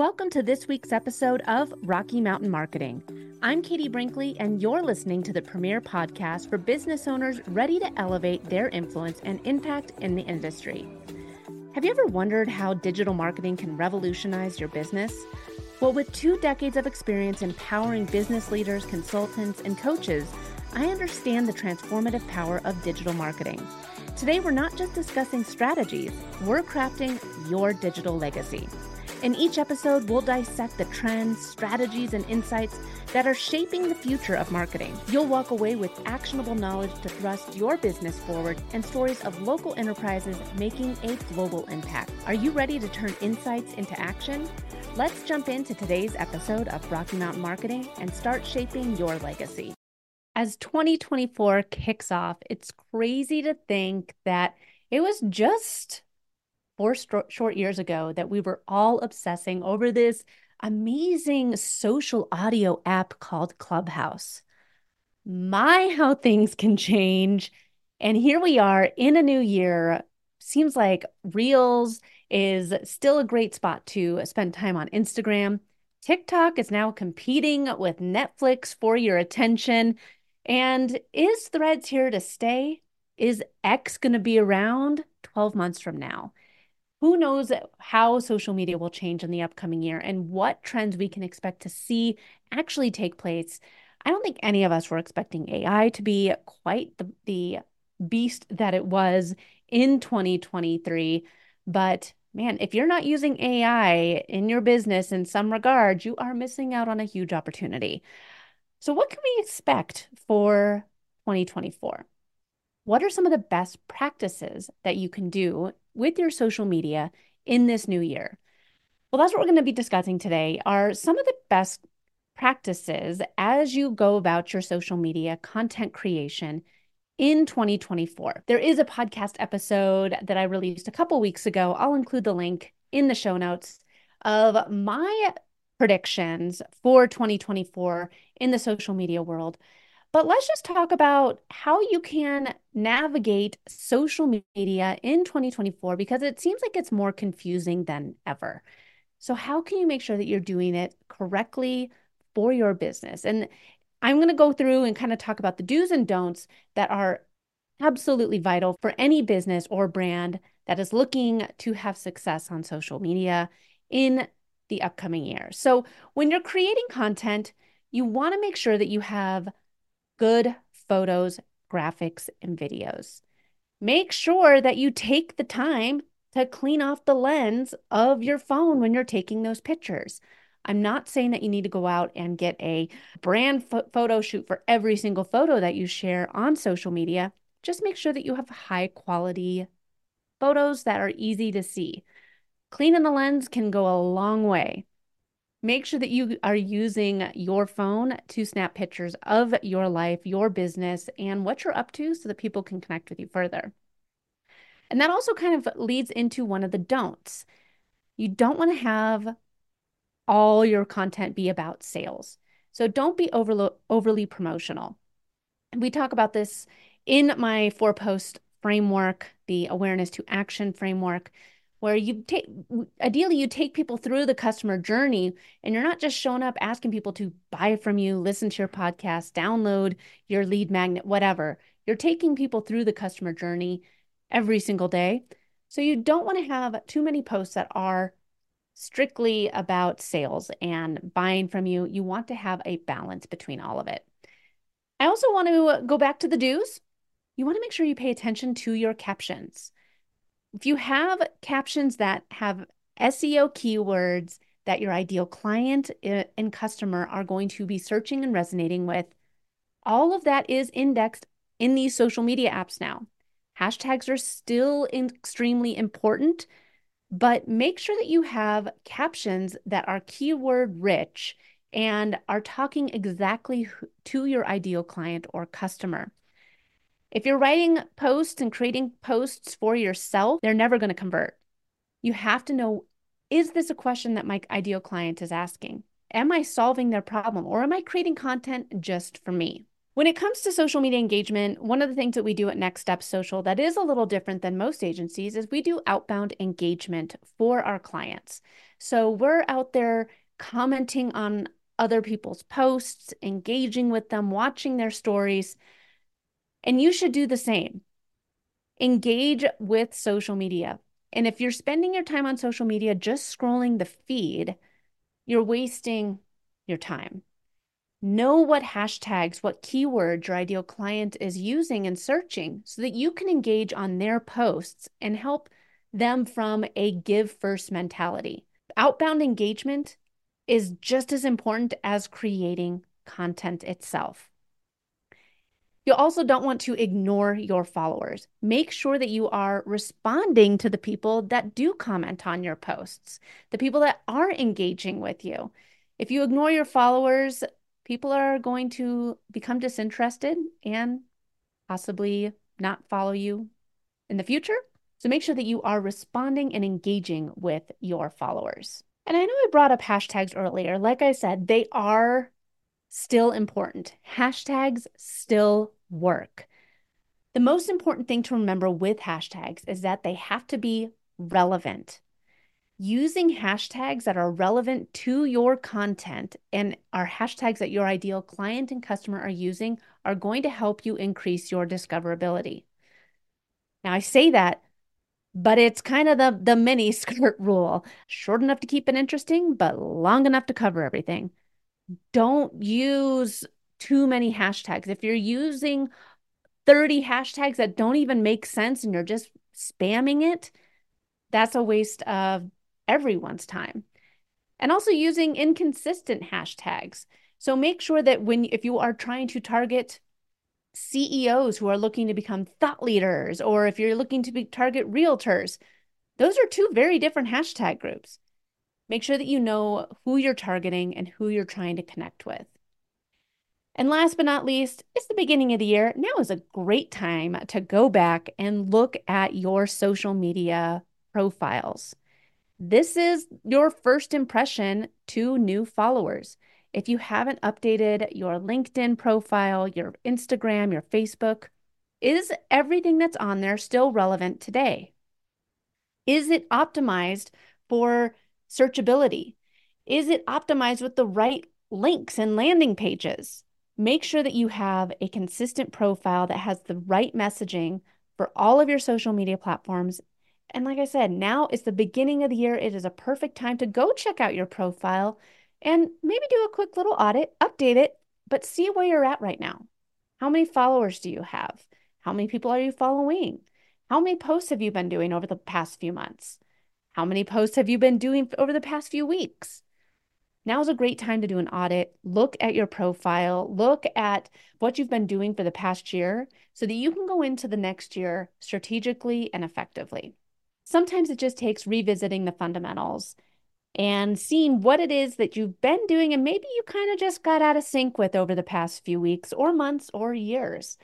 Welcome to this week's episode of Rocky Mountain Marketing. I'm Katie Brinkley, and you're listening to the premier podcast for business owners ready to elevate their influence and impact in the industry. Have you ever wondered how digital marketing can revolutionize your business? Well, with two decades of experience empowering business leaders, consultants, and coaches, I understand the transformative power of digital marketing. Today, we're not just discussing strategies, we're crafting your digital legacy. In each episode, we'll dissect the trends, strategies, and insights that are shaping the future of marketing. You'll walk away with actionable knowledge to thrust your business forward and stories of local enterprises making a global impact. Are you ready to turn insights into action? Let's jump into today's episode of Rocky Mountain Marketing and start shaping your legacy. As 2024 kicks off, it's crazy to think that it was just four short years ago that we were all obsessing over this amazing social audio app called Clubhouse. My, how things can change. And here we are in a new year. Seems like Reels is still a great spot to spend time on Instagram. TikTok is now competing with Netflix for your attention. And is Threads here to stay? Is X going to be around 12 months from now? Who knows how social media will change in the upcoming year and what trends we can expect to see actually take place. I don't think any of us were expecting AI to be quite the, the beast that it was in 2023. But man, if you're not using AI in your business in some regard, you are missing out on a huge opportunity. So, what can we expect for 2024? What are some of the best practices that you can do with your social media in this new year? Well, that's what we're going to be discussing today are some of the best practices as you go about your social media content creation in 2024. There is a podcast episode that I released a couple weeks ago. I'll include the link in the show notes of my predictions for 2024 in the social media world. But let's just talk about how you can navigate social media in 2024 because it seems like it's more confusing than ever. So, how can you make sure that you're doing it correctly for your business? And I'm going to go through and kind of talk about the do's and don'ts that are absolutely vital for any business or brand that is looking to have success on social media in the upcoming year. So, when you're creating content, you want to make sure that you have good photos, graphics, and videos. Make sure that you take the time to clean off the lens of your phone when you're taking those pictures. I'm not saying that you need to go out and get a brand photo shoot for every single photo that you share on social media. Just make sure that you have high quality photos that are easy to see. Cleaning the lens can go a long way. Make sure that you are using your phone to snap pictures of your life, your business, and what you're up to so that people can connect with you further. And that also kind of leads into one of the don'ts. You don't want to have all your content be about sales. So don't be overly, overly promotional. We talk about this in my four post framework, the awareness to action framework where you take ideally you take people through the customer journey and you're not just showing up asking people to buy from you listen to your podcast download your lead magnet whatever. You're taking people through the customer journey every single day. So you don't want to have too many posts that are strictly about sales and buying from you. You want to have a balance between all of it. I also want to go back to the do's. You want to make sure you pay attention to your captions if you have captions that have SEO keywords that your ideal client uh, and customer are going to be searching and resonating with, all of that is indexed in these social media apps now. Hashtags are still extremely important, but make sure that you have captions that are keyword rich and are talking exactly to your ideal client or customer. If you're writing posts and creating posts for yourself, they're never going to convert. You have to know is this a question that my ideal client is asking? Am I solving their problem or am I creating content just for me? When it comes to social media engagement, one of the things that we do at Next Step Social that is a little different than most agencies is we do outbound engagement for our clients. So we're out there commenting on other people's posts, engaging with them, watching their stories. And you should do the same. Engage with social media. And if you're spending your time on social media just scrolling the feed, you're wasting your time. Know what hashtags, what keywords your ideal client is using and searching so that you can engage on their posts and help them from a give first mentality. Outbound engagement is just as important as creating content itself. You also don't want to ignore your followers. Make sure that you are responding to the people that do comment on your posts, the people that are engaging with you. If you ignore your followers, people are going to become disinterested and possibly not follow you in the future. So make sure that you are responding and engaging with your followers. And I know I brought up hashtags earlier. Like I said, they are still important. Hashtags still work. The most important thing to remember with hashtags is that they have to be relevant using hashtags that are relevant to your content and are hashtags that your ideal client and customer are using are going to help you increase your discoverability. Now, I say that, but it's kind of the, the mini skirt rule short enough to keep it interesting, but long enough to cover everything. Don't use too many hashtags. If you're using 30 hashtags that don't even make sense and you're just spamming it, that's a waste of everyone's time. And also using inconsistent hashtags. So make sure that when if you are trying to target CEOs who are looking to become thought leaders or if you're looking to be, target realtors, those are two very different hashtag groups. Make sure that you know who you're targeting and who you're trying to connect with. And last but not least, it's the beginning of the year. Now is a great time to go back and look at your social media profiles. This is your first impression to new followers. If you haven't updated your LinkedIn profile, your Instagram, your Facebook, is everything that's on there still relevant today? Is it optimized for searchability? Is it optimized with the right links and landing pages? Make sure that you have a consistent profile that has the right messaging for all of your social media platforms and like I said, now is the beginning of the year. It is a perfect time to go check out your profile and maybe do a quick little audit, update it, but see where you're at right now. How many followers do you have? How many people are you following? How many posts have you been doing over the past few months? How many posts have you been doing over the past few weeks? Now is a great time to do an audit. Look at your profile, look at what you've been doing for the past year so that you can go into the next year strategically and effectively sometimes it just takes revisiting the fundamentals and seeing what it is that you've been doing and maybe you kind of just got out of sync with over the past few weeks or months or years.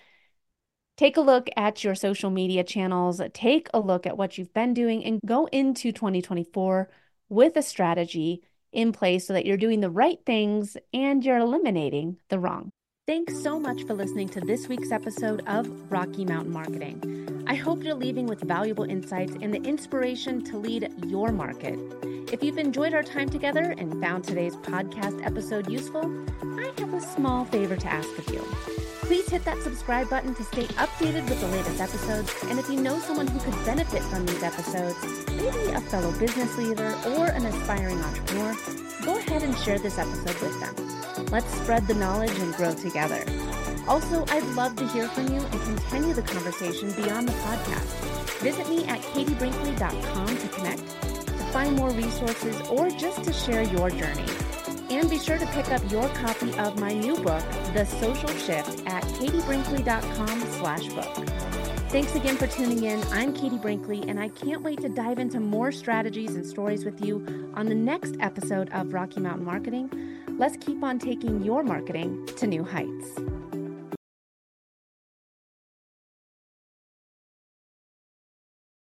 Take a look at your social media channels, take a look at what you've been doing, and go into 2024 with a strategy in place so that you're doing the right things and you're eliminating the wrong. Thanks so much for listening to this week's episode of Rocky Mountain Marketing. I hope you're leaving with valuable insights and the inspiration to lead your market. If you've enjoyed our time together and found today's podcast episode useful, I have a small favor to ask of you. Please hit that subscribe button to stay updated with the latest episodes. And if you know someone who could benefit from these episodes, maybe a fellow business leader or an aspiring entrepreneur, go ahead and share this episode with them. Let's spread the knowledge and grow together. Also, I'd love to hear from you and continue the conversation beyond the podcast. Visit me at katiebrinkley.com to connect, to find more resources, or just to share your journey. And be sure to pick up your copy of my new book, The Social Shift, at katiebrinkley.com slash book. Thanks again for tuning in. I'm Katie Brinkley, and I can't wait to dive into more strategies and stories with you on the next episode of Rocky Mountain Marketing let's keep on taking your marketing to new heights.